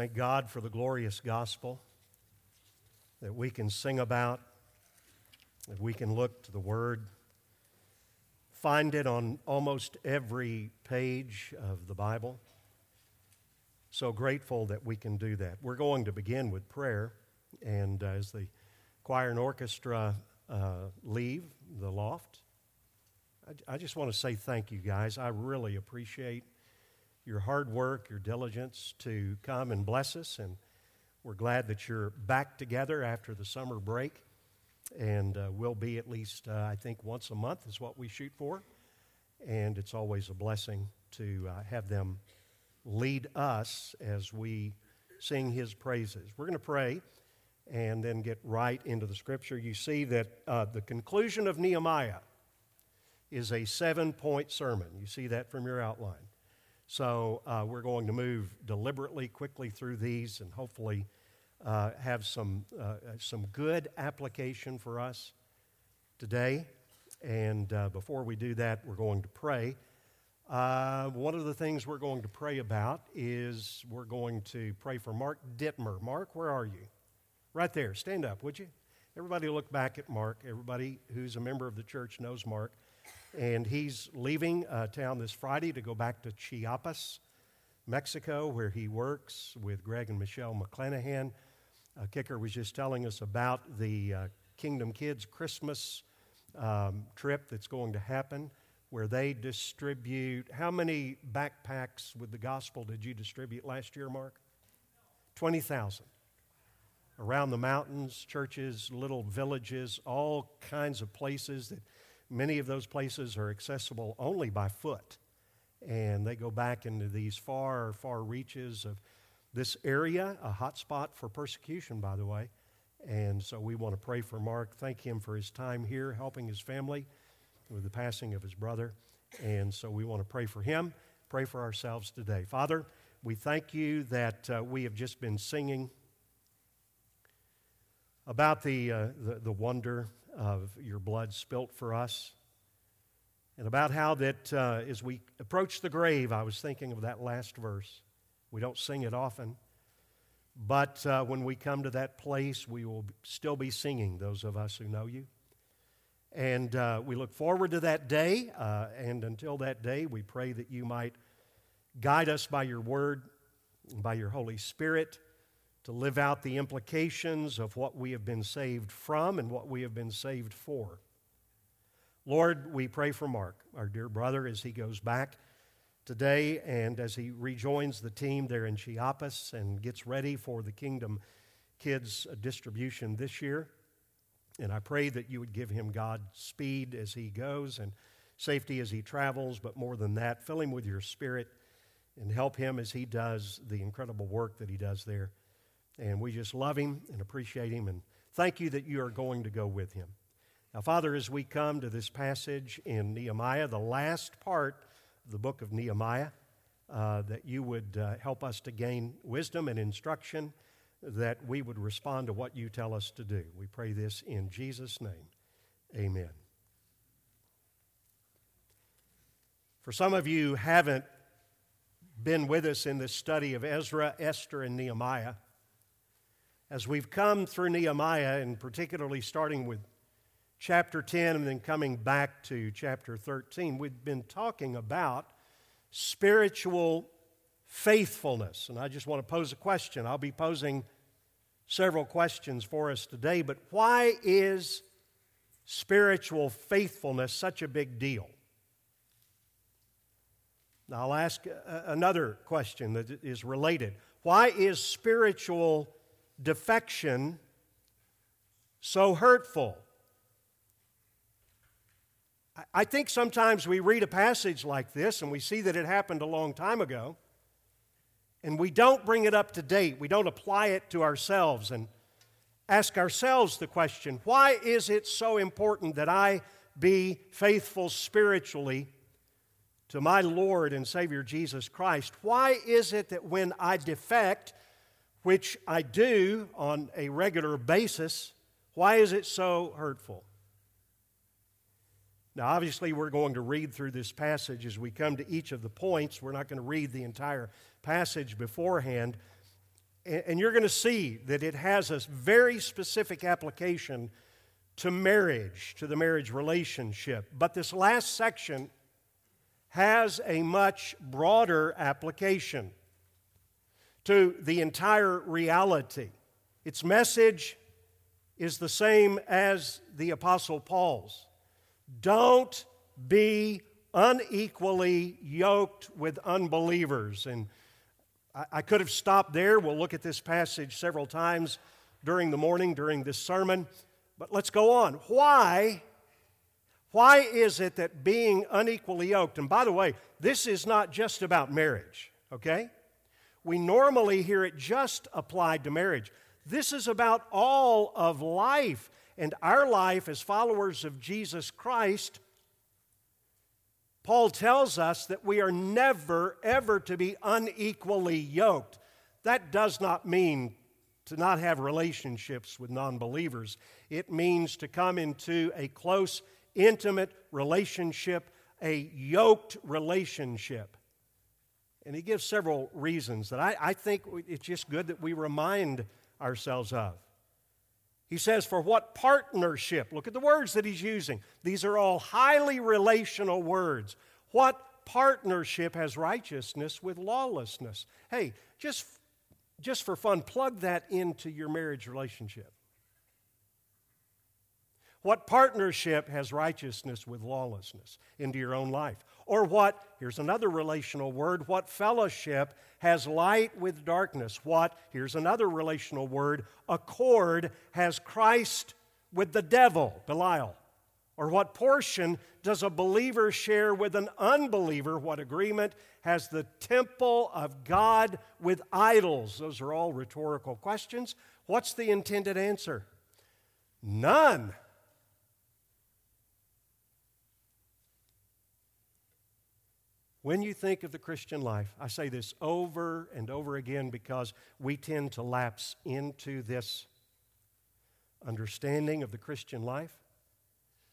Thank God for the glorious gospel that we can sing about, that we can look to the Word, find it on almost every page of the Bible. So grateful that we can do that. We're going to begin with prayer, and uh, as the choir and orchestra uh, leave the loft, I, I just want to say thank you guys. I really appreciate your hard work, your diligence to come and bless us. And we're glad that you're back together after the summer break. And uh, we'll be at least, uh, I think, once a month is what we shoot for. And it's always a blessing to uh, have them lead us as we sing his praises. We're going to pray and then get right into the scripture. You see that uh, the conclusion of Nehemiah is a seven point sermon. You see that from your outline. So uh, we're going to move deliberately, quickly through these and hopefully uh, have some, uh, some good application for us today. And uh, before we do that, we're going to pray. Uh, one of the things we're going to pray about is we're going to pray for Mark Dittmer. Mark, where are you? Right there. Stand up, would you? Everybody look back at Mark. Everybody who's a member of the church knows Mark. And he's leaving uh, town this Friday to go back to Chiapas, Mexico, where he works with Greg and Michelle McClanahan. Uh, Kicker was just telling us about the uh, Kingdom Kids Christmas um, trip that's going to happen, where they distribute. How many backpacks with the gospel did you distribute last year, Mark? 20,000. Around the mountains, churches, little villages, all kinds of places that Many of those places are accessible only by foot, and they go back into these far, far reaches of this area, a hot spot for persecution, by the way. And so we want to pray for Mark, thank him for his time here, helping his family with the passing of his brother. And so we want to pray for him, pray for ourselves today. Father, we thank you that uh, we have just been singing about the, uh, the, the wonder of your blood spilt for us. And about how that uh, as we approach the grave, I was thinking of that last verse. We don't sing it often, but uh, when we come to that place, we will still be singing, those of us who know you. And uh, we look forward to that day. Uh, and until that day, we pray that you might guide us by your word and by your Holy Spirit to live out the implications of what we have been saved from and what we have been saved for. Lord, we pray for Mark, our dear brother, as he goes back today and as he rejoins the team there in Chiapas and gets ready for the Kingdom Kids distribution this year. And I pray that you would give him God speed as he goes and safety as he travels, but more than that, fill him with your spirit and help him as he does the incredible work that he does there. And we just love him and appreciate him and thank you that you are going to go with him. Now, Father, as we come to this passage in Nehemiah, the last part of the book of Nehemiah, uh, that you would uh, help us to gain wisdom and instruction, that we would respond to what you tell us to do. We pray this in Jesus' name. Amen. For some of you haven't been with us in this study of Ezra, Esther, and Nehemiah, as we've come through Nehemiah, and particularly starting with chapter 10 and then coming back to chapter 13, we've been talking about spiritual faithfulness. And I just want to pose a question. I'll be posing several questions for us today, but why is spiritual faithfulness such a big deal? Now, I'll ask uh, another question that is related. Why is spiritual defection so hurtful? I think sometimes we read a passage like this and we see that it happened a long time ago, and we don't bring it up to date. We don't apply it to ourselves and ask ourselves the question why is it so important that I be faithful spiritually to my Lord and Savior Jesus Christ? Why is it that when I defect, which I do on a regular basis, why is it so hurtful? Now, obviously, we're going to read through this passage as we come to each of the points. We're not going to read the entire passage beforehand. And you're going to see that it has a very specific application to marriage, to the marriage relationship. But this last section has a much broader application to the entire reality. Its message is the same as the Apostle Paul's. Don't be unequally yoked with unbelievers. And I, could have stopped there. We'll look at this passage several times during the morning, during this sermon. But let's go on. Why? Why is it that being unequally yoked, and by the way, this is not just about marriage, okay? We normally hear it just applied to marriage. This is about all of life. And our life as followers of Jesus Christ Paul tells us that we are never, ever to be unequally yoked. That does not mean to not have relationships with non believers, it means to come into a close, intimate relationship, a yoked relationship. And he gives several reasons that I, I think it's just good that we remind ourselves of. He says, For what partnership? Look at the words that he's using. These are all highly relational words. What partnership has righteousness with lawlessness? Hey, just, just for fun, plug that into your marriage relationship. What partnership has righteousness with lawlessness into your own life? Or what, here's another relational word, what fellowship has light with darkness? What, here's another relational word, accord has Christ with the devil, Belial? Or what portion does a believer share with an unbeliever? What agreement has the temple of God with idols? Those are all rhetorical questions. What's the intended answer? None. When you think of the Christian life, I say this over and over again because we tend to lapse into this understanding of the Christian life.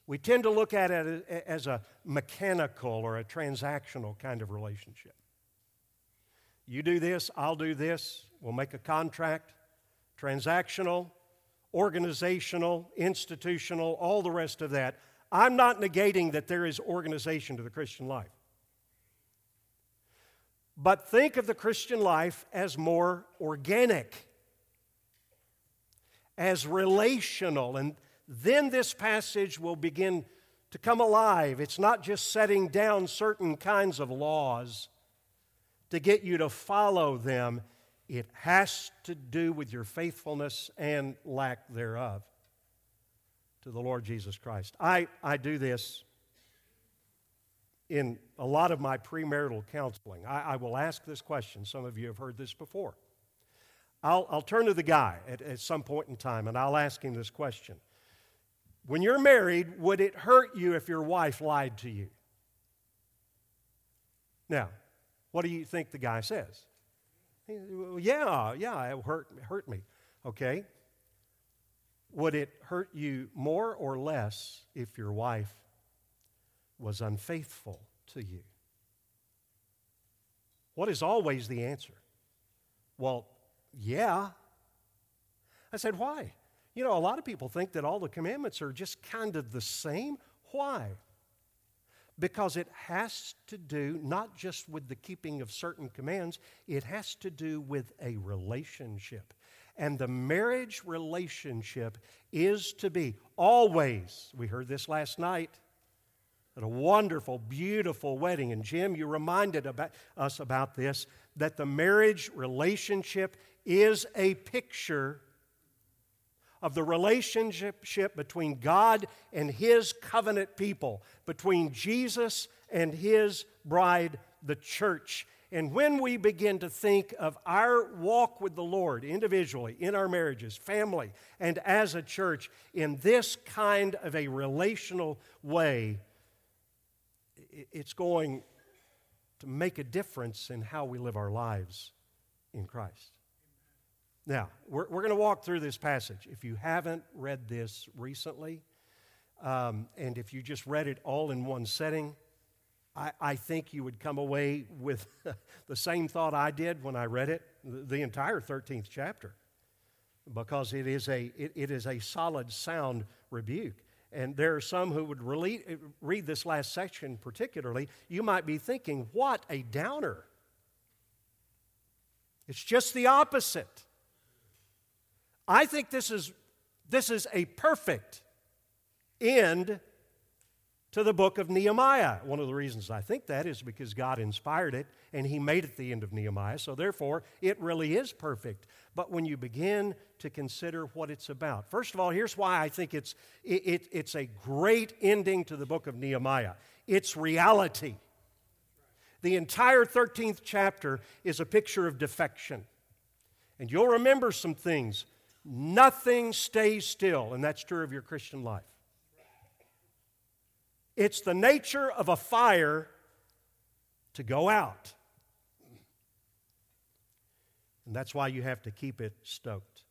We tend to look at it as a mechanical or a transactional kind of relationship. You do this, I'll do this, we'll make a contract, transactional, organizational, institutional, all the rest of that. I'm not negating that there is organization to the Christian life. But think of the Christian life as more organic, as relational. And then this passage will begin to come alive. It's not just setting down certain kinds of laws to get you to follow them, it has to do with your faithfulness and lack thereof to the Lord Jesus Christ. I, I do this in a lot of my premarital counseling, I, I, will ask this question. Some of you have heard this before. I'll, I'll turn to the guy at, at some point in time and I'll ask him this question. When you're married, would it hurt you if your wife lied to you? Now, what do you think the guy says? Yeah, yeah, it hurt, hurt me. Okay. Would it hurt you more or less if your wife was unfaithful to you? What is always the answer? Well, yeah. I said, why? You know, a lot of people think that all the commandments are just kind of the same. Why? Because it has to do not just with the keeping of certain commands, it has to do with a relationship. And the marriage relationship is to be always, we heard this last night, at a wonderful, beautiful wedding. And Jim, you reminded about, us about this that the marriage relationship is a picture of the relationship between God and His covenant people, between Jesus and His bride, the church. And when we begin to think of our walk with the Lord individually, in our marriages, family, and as a church, in this kind of a relational way, it's going to make a difference in how we live our lives in Christ. Now, we're, we're going to walk through this passage. If you haven't read this recently, um, and if you just read it all in one setting, I, I think you would come away with the same thought I did when I read it, the entire 13th chapter, because it is a, it, it is a solid, sound rebuke. And there are some who would read this last section particularly. You might be thinking, what a downer. It's just the opposite. I think this is, this is a perfect end to the book of Nehemiah. One of the reasons I think that is because God inspired it and He made it the end of Nehemiah, so therefore it really is perfect. But when you begin to consider what it's about, first of all, here's why I think it's, it, it, it's a great ending to the book of Nehemiah it's reality. The entire 13th chapter is a picture of defection. And you'll remember some things. Nothing stays still, and that's true of your Christian life. It's the nature of a fire to go out. And that's why you have to keep it stoked.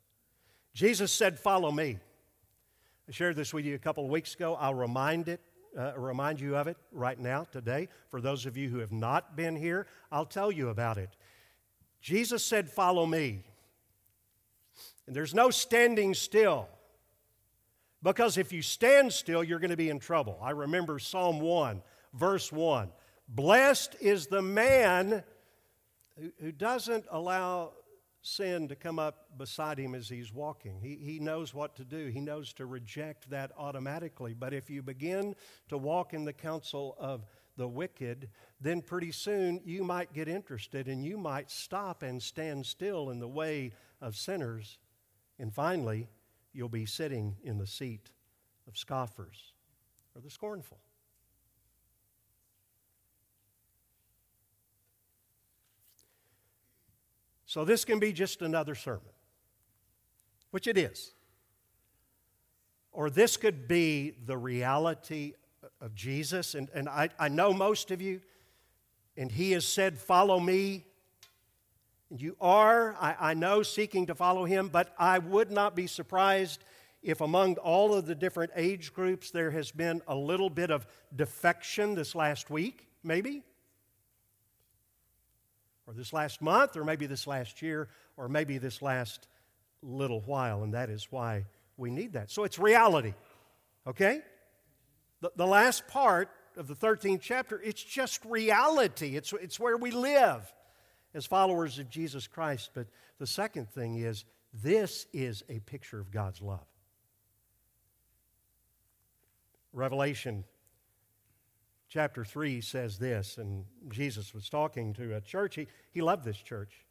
Jesus said, Follow me. I shared this with you a couple of weeks ago. I'll remind it, uh, remind you of it right now, today. For those of you who have not been here, I'll tell you about it. Jesus said, Follow me. And there's no standing still. Because if you stand still, you're going to be in trouble. I remember Psalm 1, verse 1. Blessed is the man who, doesn't allow sin to come up beside him as he's walking. He, he knows what to do, he knows to reject that automatically. But if you begin to walk in the counsel of the wicked, then pretty soon you might get interested and you might stop and stand still in the way of sinners. And finally, you'll be sitting in the seat of scoffers or the scornful. So, this can be just another sermon, which it is. Or this could be the reality of Jesus. And, and I, I know most of you, and He has said, Follow me. You are, I, I know, seeking to follow him, but I would not be surprised if among all of the different age groups there has been a little bit of defection this last week, maybe, or this last month, or maybe this last year, or maybe this last little while, and that is why we need that. So it's reality, okay? The, the last part of the 13th chapter, it's just reality, it's, it's where we live as followers of Jesus Christ. But the second thing is this is a picture of God's love. Revelation chapter 3 says this, and Jesus was talking to a church. He, he loved this church,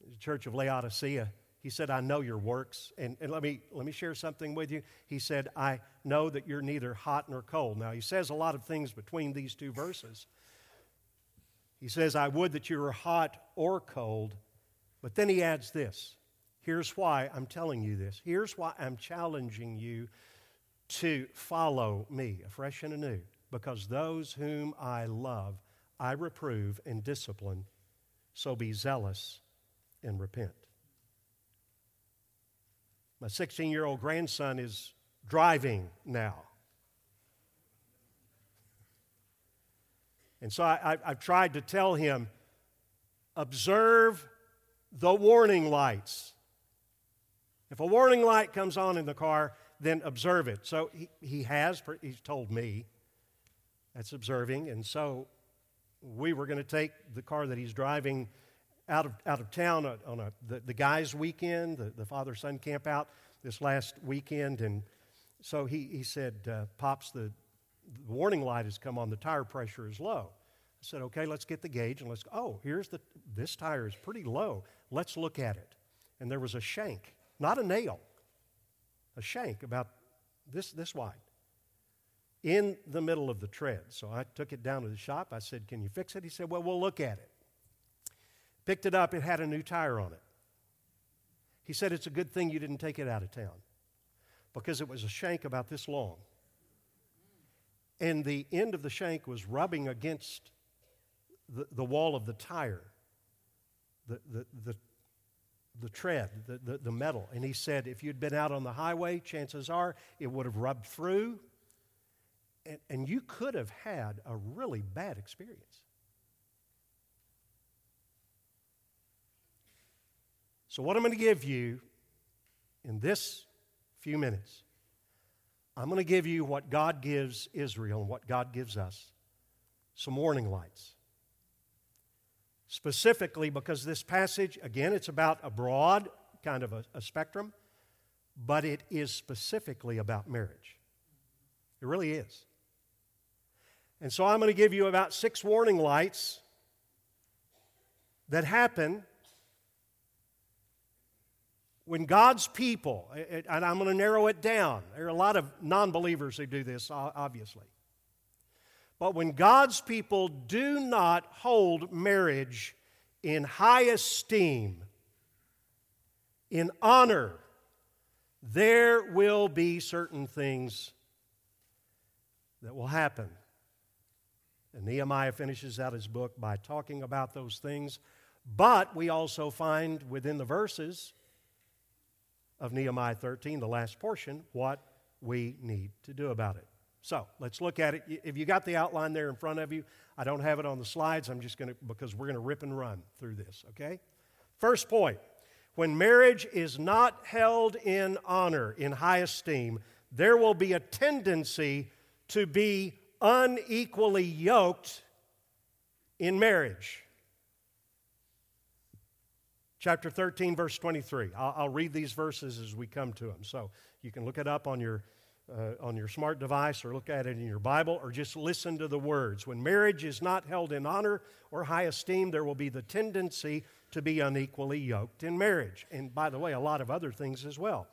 the church of Laodicea. He said, I know your works. And, and let, me, let me share something with you. He said, I know that you're neither hot nor cold. Now, he says a lot of things between these two verses. He says, I would that you were hot or cold. But then he adds this Here's why I'm telling you this. Here's why I'm challenging you to follow me afresh and anew. Because those whom I love, I reprove and discipline. So be zealous and repent. My 16 year old grandson is driving now. And so I, have tried to tell him observe the warning lights. If a warning light comes on in the car, then observe it. So he, he has, he's told me that's observing. And so we were going to take the car that he's driving out of, out of town on a, the, the guys' weekend, the, the father son camp out this last weekend. And so he, he said, uh, Pops, the, the warning light has come on, the tire pressure is low. I said, okay, let's get the gauge and let's go. Oh, here's the, this tire is pretty low. Let's look at it. And there was a shank, not a nail, a shank about this, this wide in the middle of the tread. So I took it down to the shop. I said, can you fix it? He said, well, we'll look at it. Picked it up, it had a new tire on it. He said, it's a good thing you didn't take it out of town because it was a shank about this long and the end of the shank was rubbing against the, the wall of the tire, the, the, the, the tread, the, the, the metal. And he said, if you'd been out on the highway, chances are it would have rubbed through And, and you could have had a really bad experience. So, what I'm going to give you in this few minutes, I'm going to give you what God gives Israel and what God gives us some warning lights. Specifically, because this passage, again, it's about a broad kind of a, a spectrum, but it is specifically about marriage. It really is. And so I'm going to give you about six warning lights that happen when God's people, and I'm going to narrow it down, there are a lot of non believers who do this, obviously. But when God's people do not hold marriage in high esteem, in honor, there will be certain things that will happen. And Nehemiah finishes out his book by talking about those things. But we also find within the verses of Nehemiah 13, the last portion, what we need to do about it. So let's look at it. If you got the outline there in front of you, I don't have it on the slides. I'm just going to, because we're going to rip and run through this, okay? First point when marriage is not held in honor, in high esteem, there will be a tendency to be unequally yoked in marriage chapter 13, verse 23. I'll, I'll, read these verses as we come to them. So you can look it up on your, uh, on your smart device or look at it in your Bible or just listen to the words. When marriage is not held in honor or high esteem, there will be the tendency to be unequally yoked in marriage. And by the way, a lot of other things as well.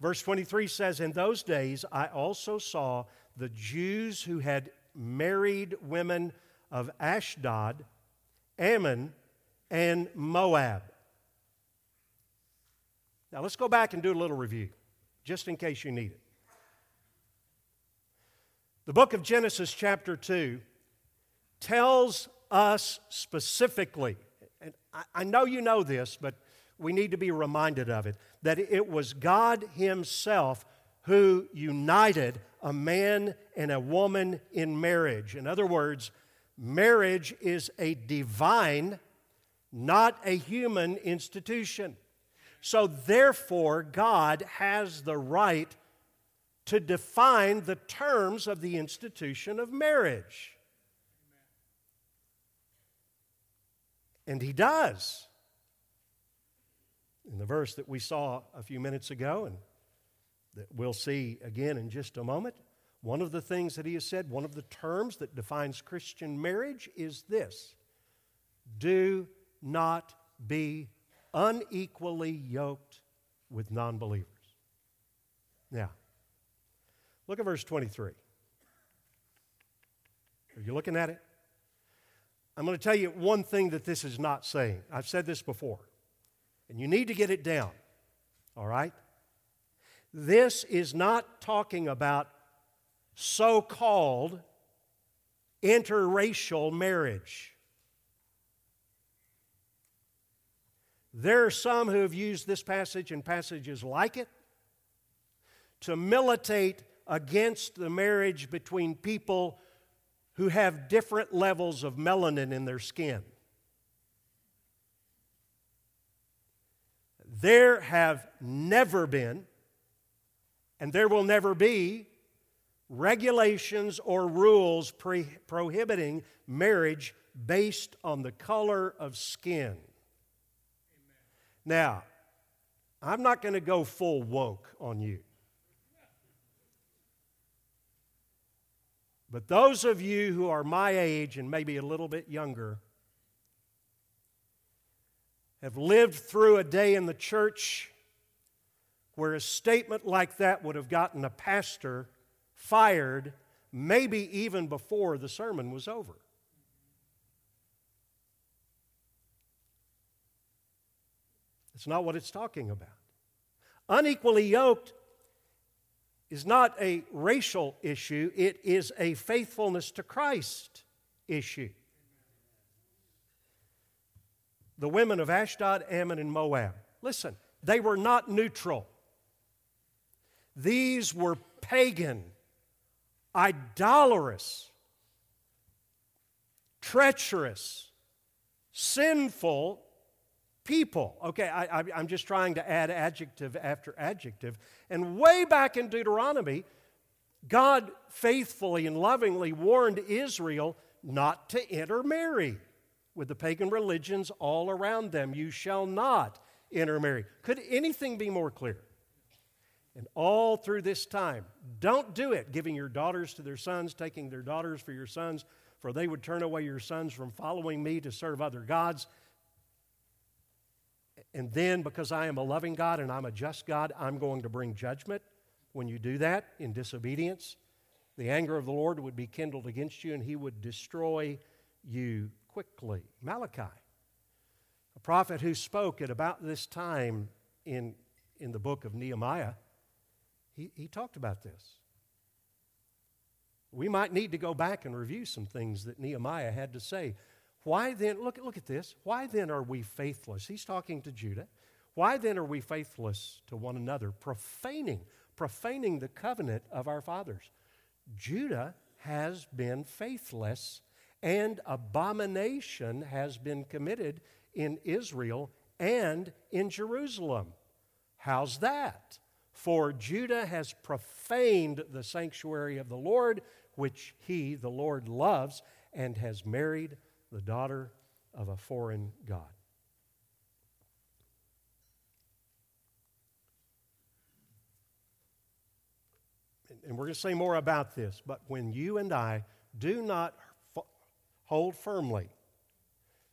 Verse 23 says, In those days I also saw the Jews who had married women of Ashdod, Ammon, and Moab now let's go back and do a little review, just in case you need it. The book of Genesis, chapter 2, tells us specifically, and I, know you know this, but we need to be reminded of it, that it was God Himself who united a man and a woman in marriage. In other words, marriage is a divine, not a human institution. So, therefore, God has the right to define the terms of the institution of marriage. And He does. In the verse that we saw a few minutes ago, and that we'll see again in just a moment, one of the things that He has said, one of the terms that defines Christian marriage is this do not be unequally yoked with non believers. Now, look at verse 23. Are you looking at it? I'm going to tell you one thing that this is not saying. I've said this before, and you need to get it down, all right? This is not talking about so called interracial marriage. There are some who have used this passage and passages like it to militate against the marriage between people who have different levels of melanin in their skin. There have never been, and there will never be, regulations or rules pre- prohibiting marriage based on the color of skin. Now, I'm not going to go full woke on you. But those of you who are my age and maybe a little bit younger have lived through a day in the church where a statement like that would have gotten a pastor fired, maybe even before the sermon was over. It's not what it's talking about. Unequally yoked is not a racial issue, it is a faithfulness to Christ issue. The women of Ashdod, Ammon, and Moab, listen, they were not neutral. These were pagan, idolatrous, treacherous, sinful people. Okay, I, am just trying to add adjective after adjective. And way back in Deuteronomy, God faithfully and lovingly warned Israel not to intermarry with the pagan religions all around them. You shall not intermarry. Could anything be more clear? And all through this time, don't do it, giving your daughters to their sons, taking their daughters for your sons, for they would turn away your sons from following me to serve other gods. And then, because I am a loving God and I'm a just God, I'm going to bring judgment when you do that in disobedience. The anger of the Lord would be kindled against you and he would destroy you quickly. Malachi, a prophet who spoke at about this time in, in the book of Nehemiah, he, he talked about this. We might need to go back and review some things that Nehemiah had to say. Why then, look, look at this. Why then are we faithless? He's talking to Judah. Why then are we faithless to one another, profaning, profaning the covenant of our fathers? Judah has been faithless, and abomination has been committed in Israel and in Jerusalem. How's that? For Judah has profaned the sanctuary of the Lord, which he, the Lord, loves, and has married the daughter of a foreign God. And we're going to say more about this, but when you and I do not hold firmly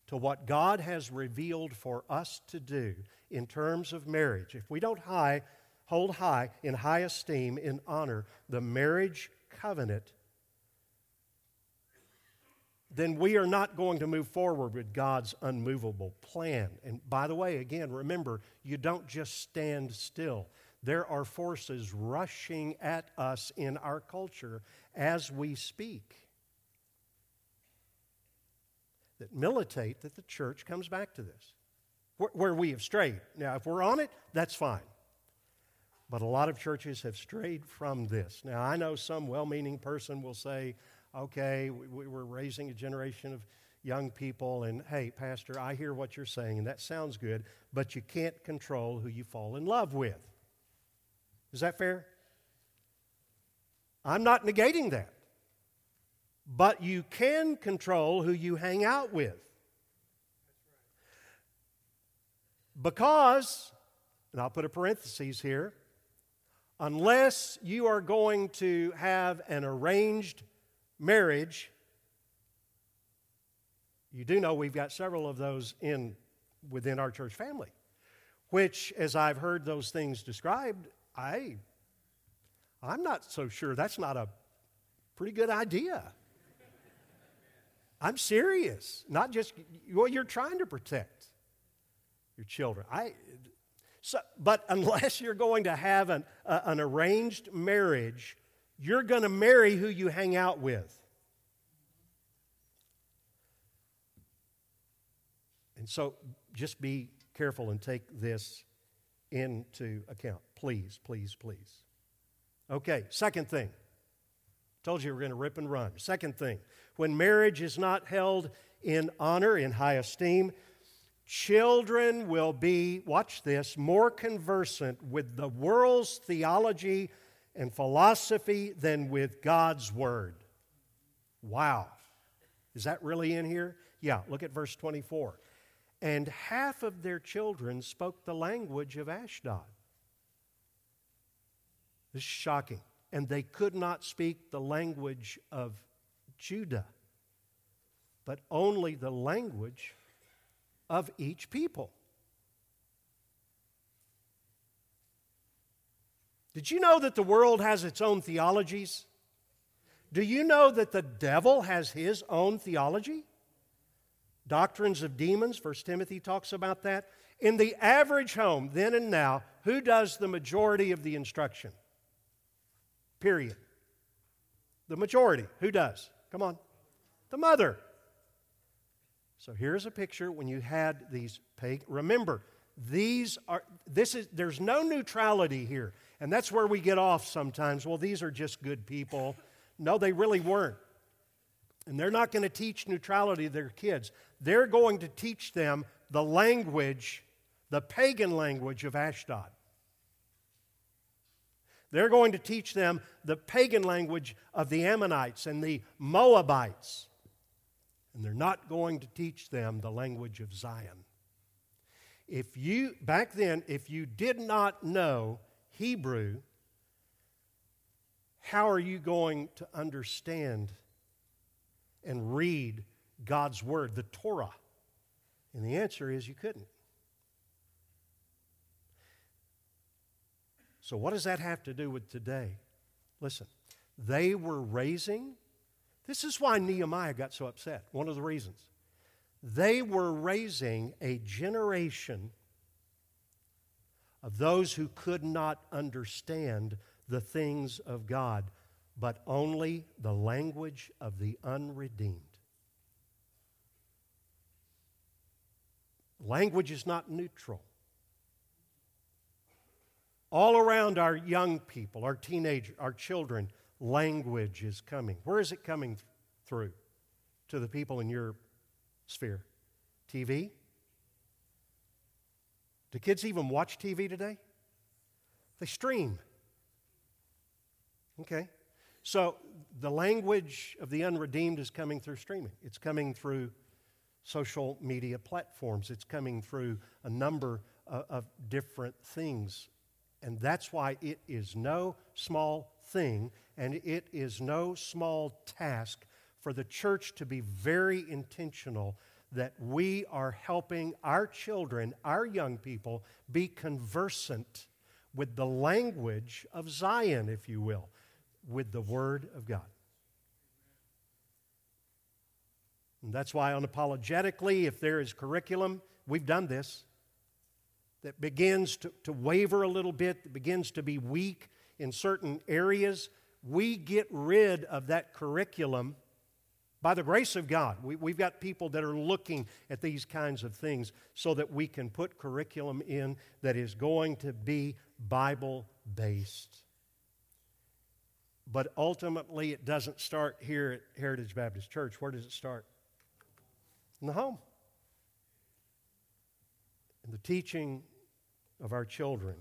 to what God has revealed for us to do in terms of marriage, if we don't high, hold high, in high esteem, in honor, the marriage covenant, then we are not going to move forward with God's unmovable plan. And by the way, again, remember, you don't just stand still. There are forces rushing at us in our culture as we speak that militate that the church comes back to this, where we have strayed. Now, if we're on it, that's fine. But a lot of churches have strayed from this. Now, I know some well meaning person will say, okay, we, we're raising a generation of young people, and hey, Pastor, I hear what you're saying, and that sounds good, but you can't control who you fall in love with. Is that fair? I'm not negating that. But you can control who you hang out with. Because, and I'll put a parenthesis here, unless you are going to have an arranged marriage, you do know we've got several of those in within our church family, which, as I've heard those things described, I, I'm not so sure that's not a pretty good idea. I'm serious, not just well, you're trying to protect your children. I, so, but unless you're going to have an, uh, an arranged marriage, you're going to marry who you hang out with. And so just be careful and take this into account. Please, please, please. Okay, second thing. Told you we're going to rip and run. Second thing, when marriage is not held in honor, in high esteem, children will be, watch this, more conversant with the world's theology and philosophy than with God's word. Wow. Is that really in here? Yeah, look at verse 24 and half of their children spoke the language of Ashdod. This is shocking. And they could not speak the language of Judah, but only the language of each people. Did you know that the world has its own theologies? Do you know that the devil has his own theology? Doctrines of demons, First Timothy talks about that. In the average home, then and now, who does the majority of the instruction? Period. The majority. Who does? Come on. The mother. So here's a picture when you had these pagan. Remember, these are this is there's no neutrality here. And that's where we get off sometimes. Well, these are just good people. No, they really weren't. And they're not going to teach neutrality to their kids. They're going to teach them the language, the pagan language of Ashdod. They're going to teach them the pagan language of the Ammonites and the Moabites. And they're not going to teach them the language of Zion. If you, back then, if you did not know Hebrew, how are you going to understand and read God's Word, the Torah? And the answer is you couldn't. So, what does that have to do with today? Listen, they were raising, this is why Nehemiah got so upset, one of the reasons. They were raising a generation of those who could not understand the things of God, but only the language of the unredeemed. Language is not neutral. All around our young people, our teenagers, our children, language is coming. Where is it coming through? To the people in your sphere? TV? Do kids even watch TV today? They stream. Okay. So the language of the unredeemed is coming through streaming. It's coming through social media platforms. It's coming through a number of, of different things. And that's why it is no small thing and it is no small task for the church to be very intentional that we are helping our children, our young people, be conversant with the language of Zion, if you will, with the Word of God. And that's why, unapologetically, if there is curriculum, we've done this, that begins to, to waver a little bit, that begins to be weak in certain areas, we get rid of that curriculum by the grace of God. We, we've got people that are looking at these kinds of things so that we can put curriculum in that is going to be Bible based. But ultimately, it doesn't start here at Heritage Baptist Church. Where does it start? In the home. In the teaching of our children.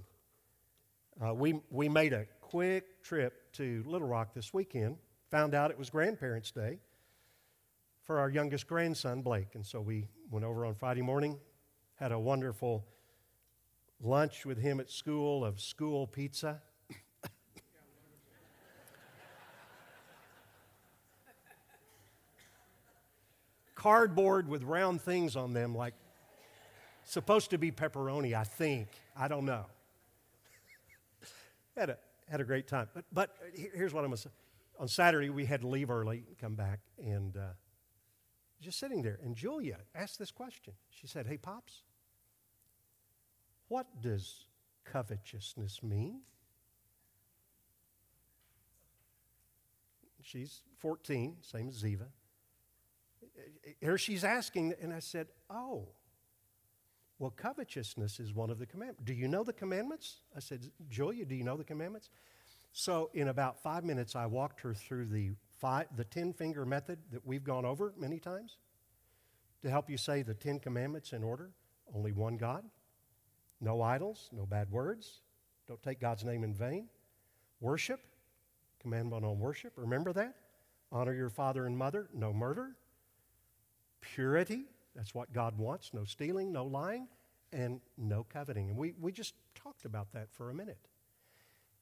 Uh, we, we made a quick trip to Little Rock this weekend, found out it was Grandparents' Day for our youngest grandson, Blake. And so we went over on Friday morning, had a wonderful lunch with him at school of school pizza. Cardboard with round things on them, like supposed to be pepperoni, I think. I don't know. had, a, had a great time. But, but here's what I'm going to say. On Saturday, we had to leave early and come back, and uh, just sitting there. And Julia asked this question. She said, Hey, Pops, what does covetousness mean? She's 14, same as Ziva. Here she's asking, and I said, Oh, well, covetousness is one of the commandments. Do you know the commandments? I said, Julia, do you know the commandments? So, in about five minutes, I walked her through the, five, the 10 finger method that we've gone over many times to help you say the 10 commandments in order. Only one God, no idols, no bad words, don't take God's name in vain. Worship, commandment on worship, remember that? Honor your father and mother, no murder. Purity, that's what God wants no stealing, no lying, and no coveting. And we, we just talked about that for a minute.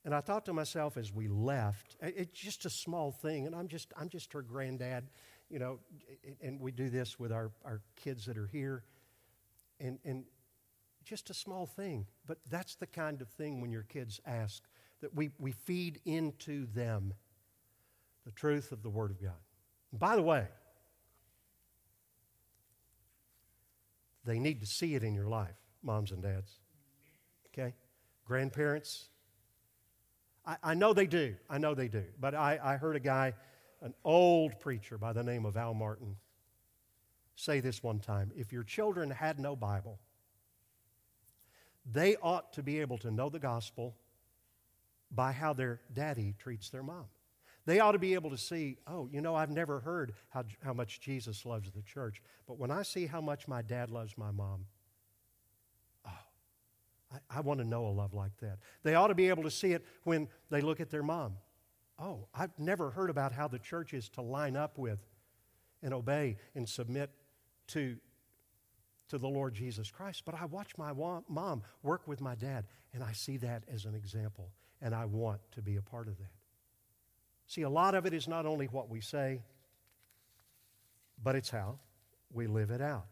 And I thought to myself as we left, it's just a small thing, and I'm just, I'm just her granddad, you know, and we do this with our, our kids that are here. And, and just a small thing, but that's the kind of thing when your kids ask that we, we feed into them the truth of the Word of God. And by the way, They need to see it in your life, moms and dads. Okay? Grandparents. I, I know they do. I know they do. But I, I heard a guy, an old preacher by the name of Al Martin, say this one time if your children had no Bible, they ought to be able to know the gospel by how their daddy treats their mom. They ought to be able to see, oh, you know, I've never heard how, how much Jesus loves the church, but when I see how much my dad loves my mom, I, I want to know a love like that. They ought to be able to see it when they look at their mom. Oh, I've never heard about how the church is to line up with and obey and submit to, to the Lord Jesus Christ. But I watch my mom work with my dad, and I see that as an example, and I want to be a part of that. See, a lot of it is not only what we say, but it's how we live it out.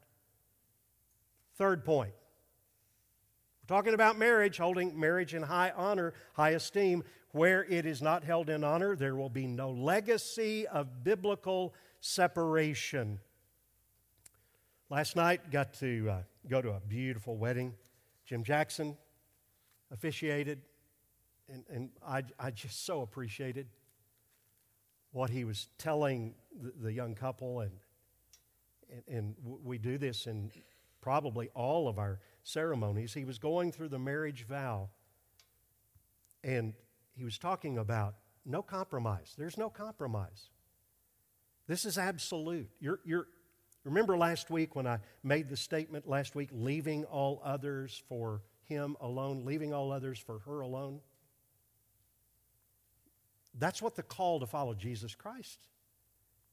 Third point. We're talking about marriage, holding marriage in high honor, high esteem. Where it is not held in honor, there will be no legacy of biblical separation. Last night, got to uh, go to a beautiful wedding. Jim Jackson officiated, and, and I, I just so appreciated what he was telling the, the young couple, and, and, and we do this in probably all of our ceremonies. He was going through the marriage vow, and he was talking about no compromise. There's no compromise. This is absolute. You're, you're, remember last week when I made the statement last week, leaving all others for him alone, leaving all others for her alone? That's what the call to follow Jesus Christ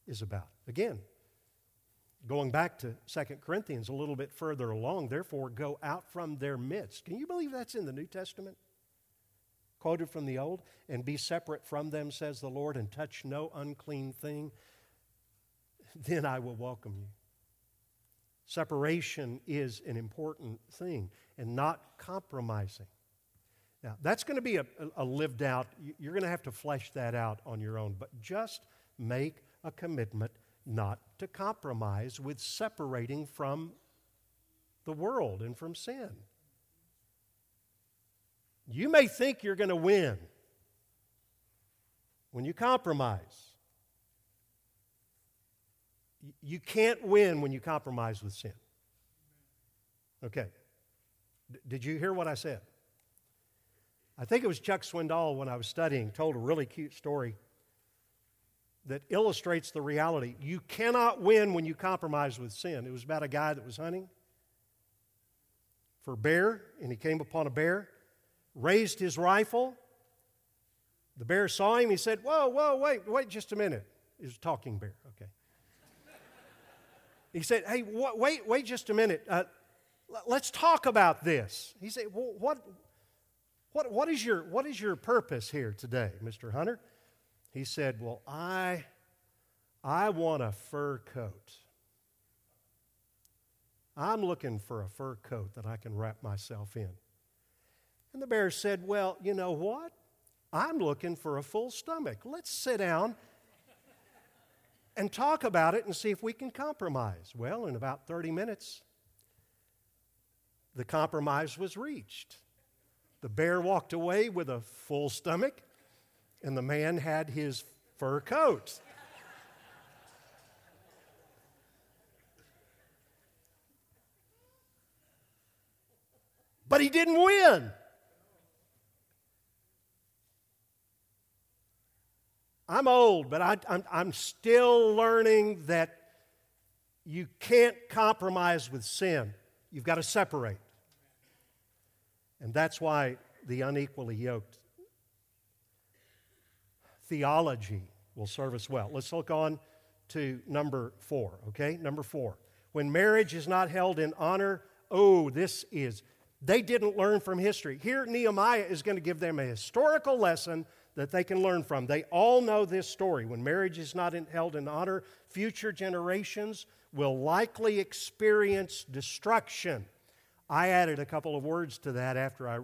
is about. Again, going back to 2 Corinthians a little bit further along, therefore go out from their midst. Can you believe that's in the New Testament? Quoted from the Old, and be separate from them, says the Lord, and touch no unclean thing. Then I will welcome you. Separation is an important thing, and not compromising. Now, that's going to be a, a lived out, you're going to have to flesh that out on your own, but just make a commitment not to compromise with separating from the world and from sin. You may think you're going to win when you compromise. You can't win when you compromise with sin. Okay. D- did you hear what I said? I think it was Chuck Swindoll when I was studying, told a really cute story that illustrates the reality. You cannot win when you compromise with sin. It was about a guy that was hunting for bear, and he came upon a bear, raised his rifle. The bear saw him. He said, Whoa, whoa, wait, wait just a minute. It was talking bear, okay. he said, Hey, wait, wait just a minute. Uh, let's talk about this. He said, well, what, what, what, is your, what is your purpose here today, Mr. Hunter? He said, Well, I, I want a fur coat. I'm looking for a fur coat that I can wrap myself in. And the bear said, Well, you know what? I'm looking for a full stomach. Let's sit down and talk about it and see if we can compromise. Well, in about 30 minutes, the compromise was reached. The bear walked away with a full stomach, and the man had his fur coat. but he didn't win. I'm old, but I, am still learning that you can't compromise with sin. You've got to separate. And that's why the unequally yoked theology will serve us well. Let's look on to number four, okay? Number four. When marriage is not held in honor, oh, this is, they didn't learn from history. Here, Nehemiah is going to give them a historical lesson that they can learn from. They all know this story. When marriage is not in, held in honor, future generations will likely experience destruction. I added a couple of words to that after I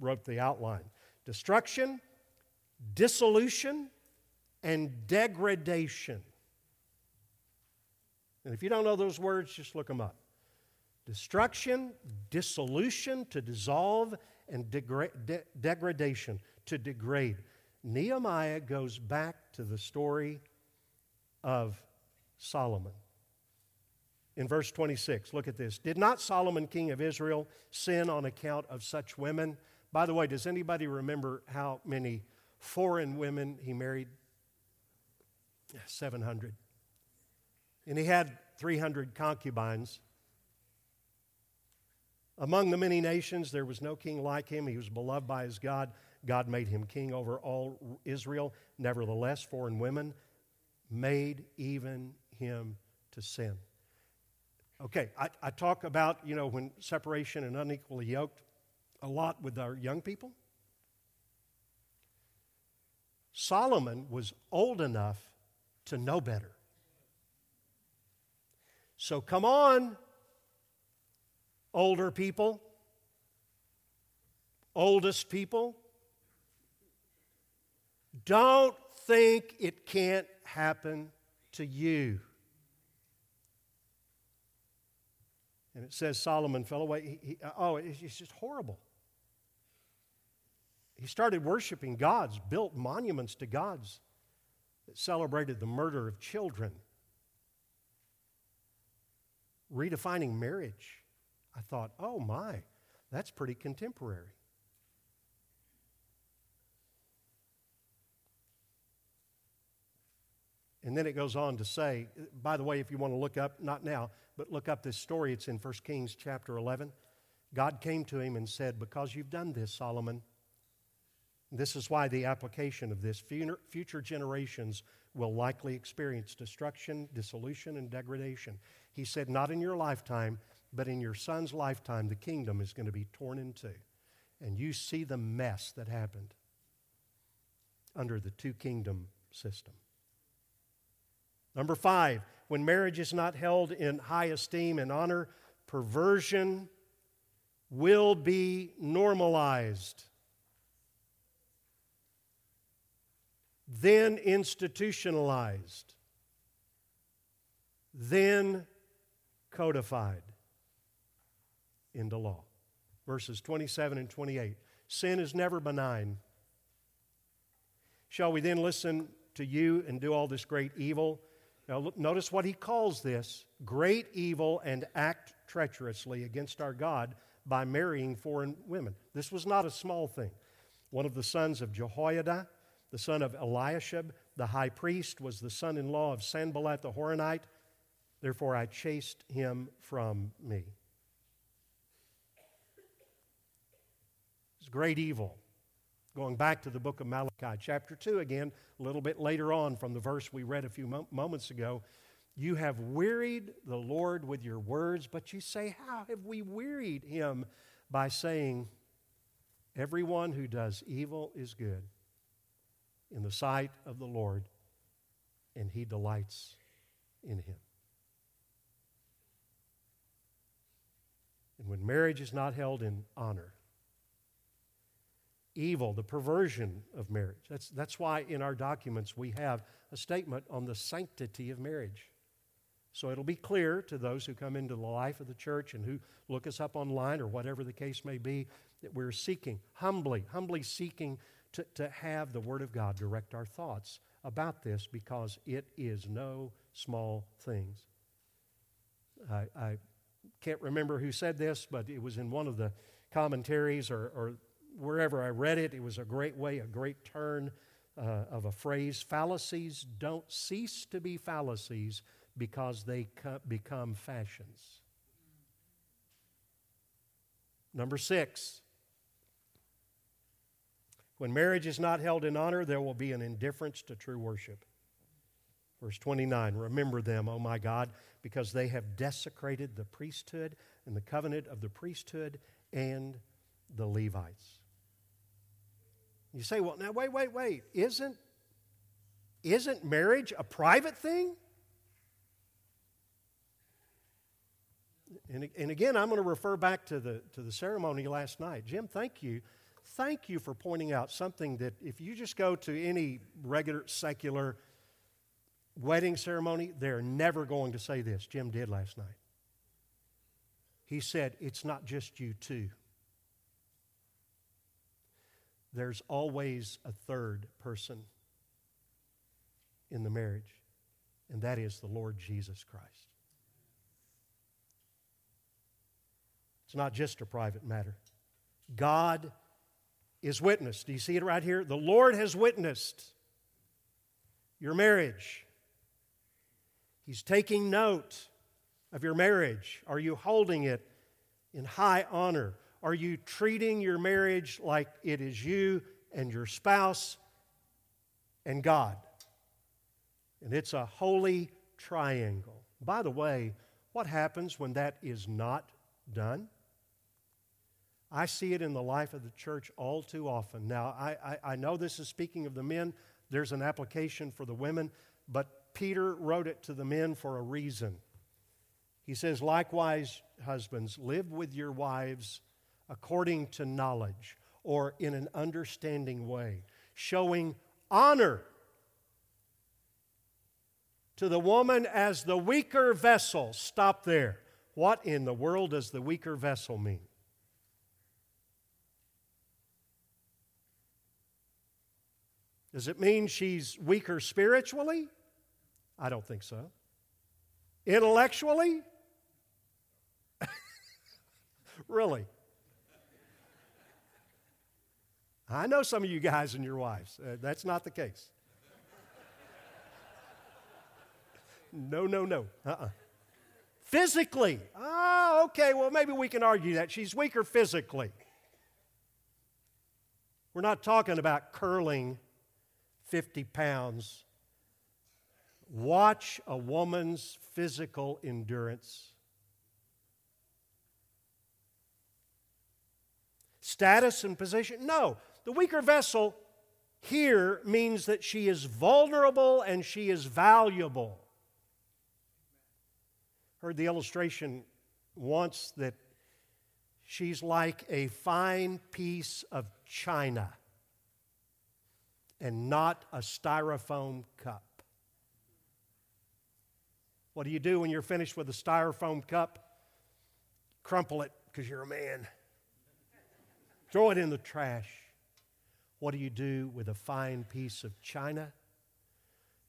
wrote the outline destruction, dissolution, and degradation. And if you don't know those words, just look them up. Destruction, dissolution, to dissolve, and degra- de- degradation, to degrade. Nehemiah goes back to the story of Solomon in verse 26. Look at this. Did not Solomon, king of Israel, sin on account of such women? By the way, does anybody remember how many foreign women he married? 700. And he had 300 concubines. Among the many nations, there was no king like him. He was beloved by his God. God made him king over all Israel. Nevertheless, foreign women made even him to sin. Okay, I, I talk about, you know, when separation and unequally yoked a lot with our young people. Solomon was old enough to know better. So come on, older people, oldest people. Don't think it can't happen to you. And it says Solomon fell away. He, he, uh, oh, it's just horrible. He started worshiping gods, built monuments to gods that celebrated the murder of children, redefining marriage. I thought, oh my, that's pretty contemporary. And then it goes on to say, by the way, if you want to look up, not now, but look up this story, it's in 1 Kings chapter 11. God came to him and said, Because you've done this, Solomon, this is why the application of this future generations will likely experience destruction, dissolution, and degradation. He said, Not in your lifetime, but in your son's lifetime, the kingdom is going to be torn in two. And you see the mess that happened under the two kingdom system. Number five, when marriage is not held in high esteem and honor, perversion will be normalized. Then institutionalized. Then codified into law. Verses 27 and 28. Sin is never benign. Shall we then listen to you and do all this great evil? Now, look, notice what he calls this great evil and act treacherously against our God by marrying foreign women. This was not a small thing. One of the sons of Jehoiada, the son of Eliashib, the high priest, was the son in law of Sanballat the Horonite. Therefore, I chased him from me. It's great evil. Going back to the book of Malachi, chapter 2 again, a little bit later on from the verse we read a few moments ago. You have wearied the Lord with your words, but you say, How have we wearied him? By saying, Everyone who does evil is good in the sight of the Lord, and he delights in him. And when marriage is not held in honor, evil, the perversion of marriage. That's, that's why in our documents we have a statement on the sanctity of marriage. So it'll be clear to those who come into the life of the church and who look us up online or whatever the case may be that we're seeking, humbly, humbly seeking to, to have the Word of God direct our thoughts about this because it is no small things. I, I can't remember who said this, but it was in one of the commentaries or, or wherever I read it, it was a great way, a great turn uh, of a phrase. Fallacies don't cease to be fallacies because they co- become fashions. Number six, when marriage is not held in honor, there will be an indifference to true worship. Verse 29 Remember them, O my God, because they have desecrated the priesthood and the covenant of the priesthood and the Levites. You say, well, now wait, wait, wait. Isn't, isn't marriage a private thing? And, and again, I'm going to refer back to the, to the ceremony last night. Jim, thank you. Thank you for pointing out something that if you just go to any regular secular wedding ceremony, they're never going to say this. Jim did last night. He said, It's not just you two there's always a third person in the marriage, and that is the Lord Jesus Christ. It's not just a private matter. God is witness. Do you see it right here? The Lord has witnessed your marriage. He's taking note of your marriage. Are you holding it in high honor? Are you treating your marriage like it is you and your spouse and God? And it's a holy triangle. By the way, what happens when that is not done? I see it in the life of the church all too often. Now, I, I, I, know this is speaking of the men, there's an application for the women, but Peter wrote it to the men for a reason. He says, Likewise, husbands, live with your wives according to knowledge or in an understanding way, showing honor to the woman as the weaker vessel. Stop there. What in the world does the weaker vessel mean? Does it mean she's weaker spiritually? I don't think so. Intellectually? really? I know some of you guys and your wives. Uh, that's not the case. No, no, no. Uh-uh. Physically. Oh, okay, well, maybe we can argue that. She's weaker physically. We're not talking about curling 50 pounds. Watch a woman's physical endurance. Status and position? No. The weaker vessel here means that she is vulnerable and she is valuable. Heard the illustration once that she's like a fine piece of china and not a styrofoam cup. What do you do when you're finished with a styrofoam cup? Crumple it because you're a man. Throw it in the trash. What do you do with a fine piece of china?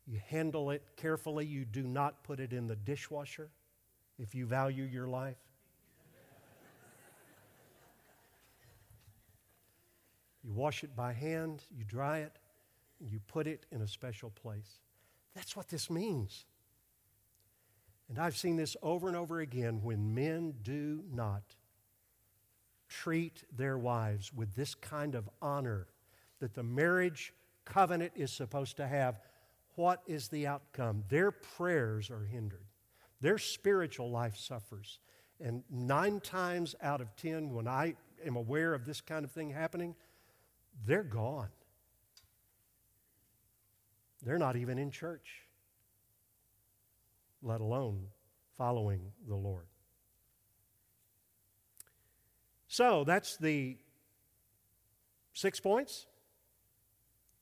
You handle it carefully. You do not put it in the dishwasher if you value your life. You wash it by hand, you dry it, you put it in a special place. That's what this means. And I've seen this over and over again when men do not treat their wives with this kind of honor that the marriage covenant is supposed to have. What is the outcome? Their prayers are hindered, their spiritual life suffers. And nine times out of ten, when I am aware of this kind of thing happening, they're gone. They're not even in church, let alone following the Lord. So that's the six points.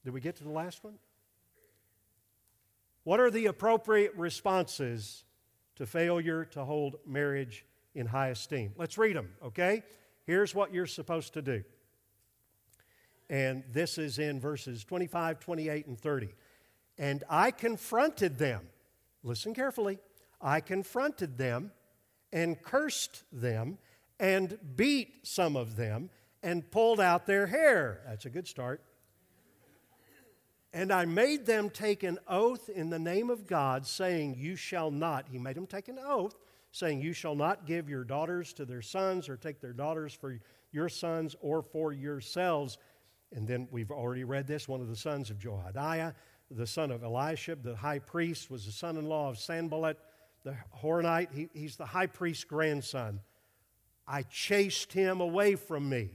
Did we get to the last one? What are the appropriate responses to failure to hold marriage in high esteem? Let's read them, okay? Here's what you're supposed to do. And this is in verses 25, 28, and 30. And I confronted them. Listen carefully. I confronted them and cursed them and beat some of them and pulled out their hair. That's a good start. And I made them take an oath in the name of God, saying, You shall not. He made them take an oath, saying, You shall not give your daughters to their sons, or take their daughters for your sons, or for yourselves. And then we've already read this one of the sons of Jehoiada the son of Eliashib, the high priest, was the son in law of Sanballat the Horonite. He, he's the high priest's grandson. I chased him away from me.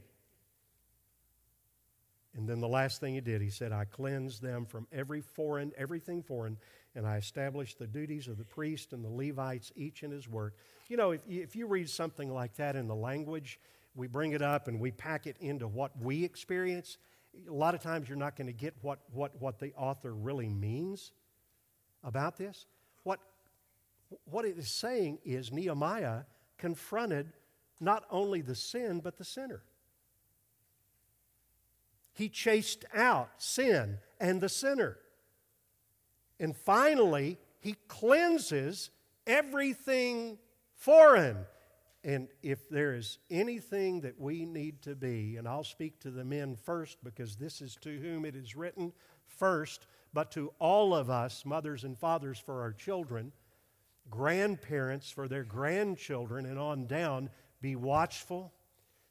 And then the last thing he did, he said, I cleansed them from every foreign, everything foreign, and I established the duties of the priest and the Levites, each in his work. You know, if, if you read something like that in the language, we bring it up and we pack it into what we experience a lot of times you're not going to get what, what, what the author really means about this. What, what it is saying is Nehemiah confronted not only the sin, but the sinner. He chased out sin and the sinner. And finally, he cleanses everything foreign and if there is anything that we need to be, and I'll speak to the men first because this is to whom it is written first, but to all of us, mothers and fathers, for our children, grandparents for their grandchildren and on down be watchful,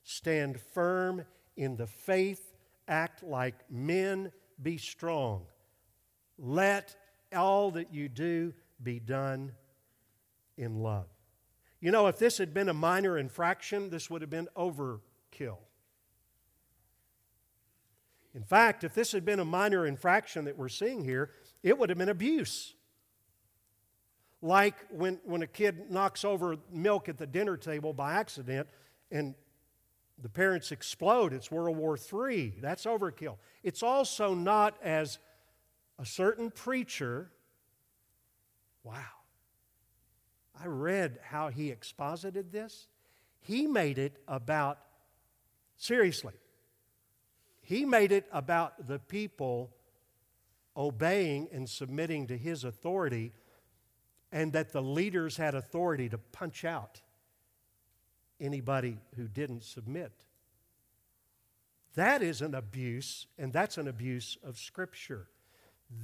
stand firm in the faith, act like men, be strong. Let all that you do be done in love. You know, if this had been a minor infraction, this would have been overkill. In fact, if this had been a minor infraction that we're seeing here, it would have been abuse. Like when, when a kid knocks over milk at the dinner table by accident and the parents explode, it's World War III. That's overkill. It's also not as a certain preacher, wow, I read how he exposited this. He made it about, seriously, he made it about the people obeying and submitting to his authority, and that the leaders had authority to punch out anybody who didn't submit. That is an abuse, and that's an abuse of Scripture.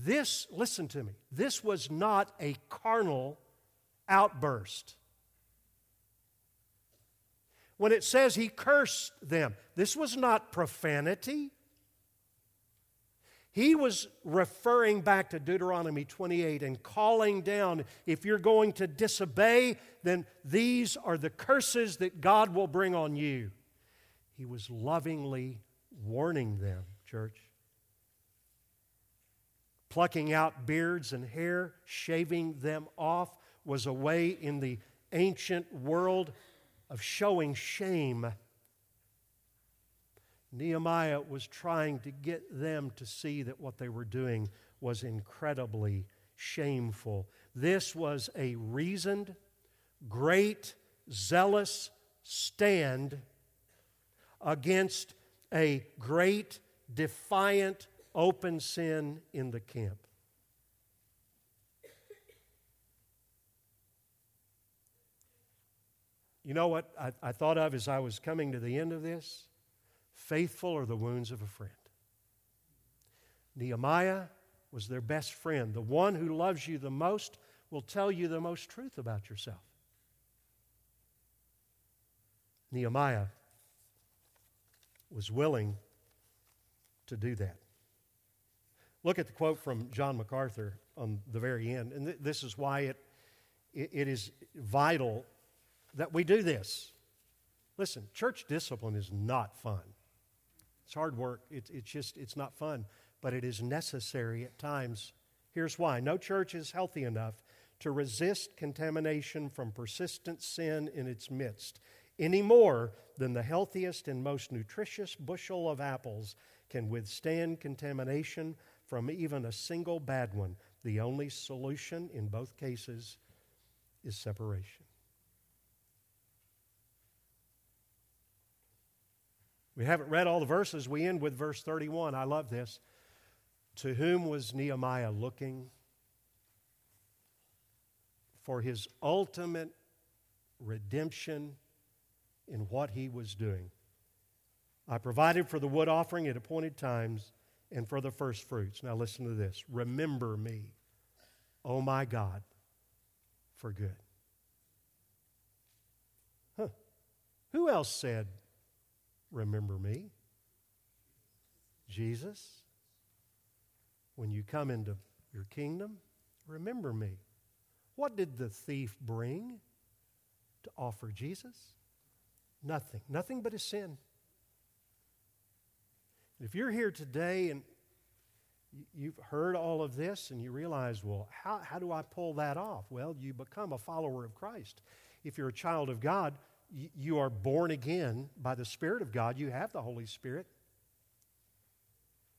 This, listen to me, this was not a carnal outburst. When it says he cursed them, this was not profanity. He was referring back to Deuteronomy 28 and calling down if you're going to disobey, then these are the curses that God will bring on you. He was lovingly warning them, church. Plucking out beards and hair, shaving them off, was a way in the ancient world of showing shame. Nehemiah was trying to get them to see that what they were doing was incredibly shameful. This was a reasoned, great, zealous stand against a great, defiant, open sin in the camp. You know what I, I thought of as I was coming to the end of this? Faithful are the wounds of a friend. Nehemiah was their best friend. The one who loves you the most will tell you the most truth about yourself. Nehemiah was willing to do that. Look at the quote from John MacArthur on the very end. And th- this is why it, it, it is vital that we do this. Listen, church discipline is not fun. It's hard work. It's, it's just, it's not fun, but it is necessary at times. Here's why no church is healthy enough to resist contamination from persistent sin in its midst any more than the healthiest and most nutritious bushel of apples can withstand contamination from even a single bad one. The only solution in both cases is separation. We haven't read all the verses. We end with verse 31. I love this. To whom was Nehemiah looking? For his ultimate redemption in what he was doing. I provided for the wood offering at appointed times and for the first fruits. Now listen to this. Remember me, oh my God, for good. Huh. Who else said, Remember me? Jesus, when you come into your kingdom, remember me. What did the thief bring to offer Jesus? Nothing. Nothing but a sin. If you're here today and you've heard all of this and you realize, well, how, how do I pull that off? Well, you become a follower of Christ. If you're a child of God, you are born again by the Spirit of God. You have the Holy Spirit.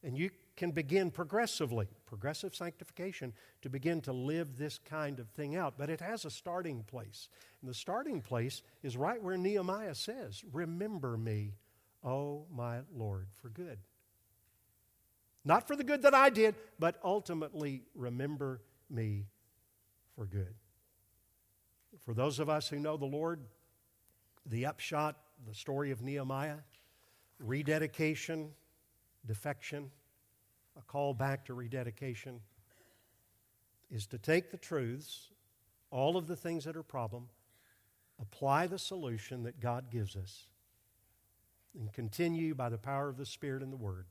And you can begin progressively, progressive sanctification, to begin to live this kind of thing out. But it has a starting place. And the starting place is right where Nehemiah says, Remember me, O my Lord, for good. Not for the good that I did, but ultimately remember me for good. For those of us who know the Lord, the upshot, the story of Nehemiah, rededication, defection, a call back to rededication, is to take the truths all of the things that are problem, apply the solution that God gives us, and continue by the power of the Spirit and the Word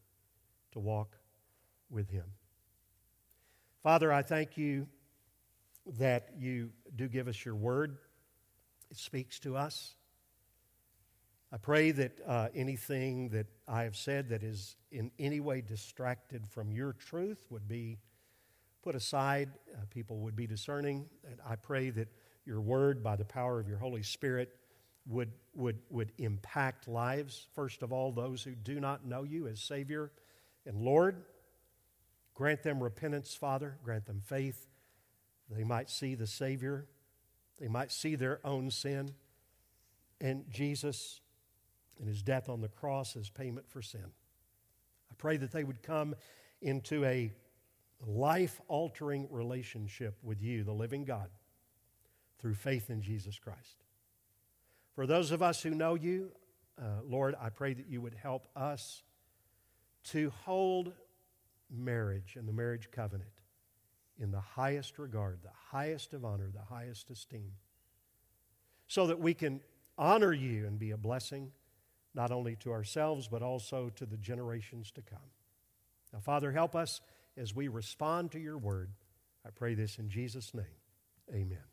to walk with Him. Father, I thank you that you do give us your Word. It speaks to us. I pray that uh, anything that I have said that is in any way distracted from your truth would be put aside. Uh, people would be discerning. And I pray that your word, by the power of your Holy Spirit, would, would, would impact lives. First of all, those who do not know you as Savior and Lord. Grant them repentance, Father. Grant them faith. They might see the Savior. They might see their own sin. And Jesus and his death on the cross as payment for sin. I pray that they would come into a life altering relationship with you, the living God, through faith in Jesus Christ. For those of us who know you, uh, Lord, I pray that you would help us to hold marriage and the marriage covenant in the highest regard, the highest of honor, the highest esteem, so that we can honor you and be a blessing not only to ourselves, but also to the generations to come. Now, Father, help us as we respond to your word. I pray this in Jesus' name. Amen.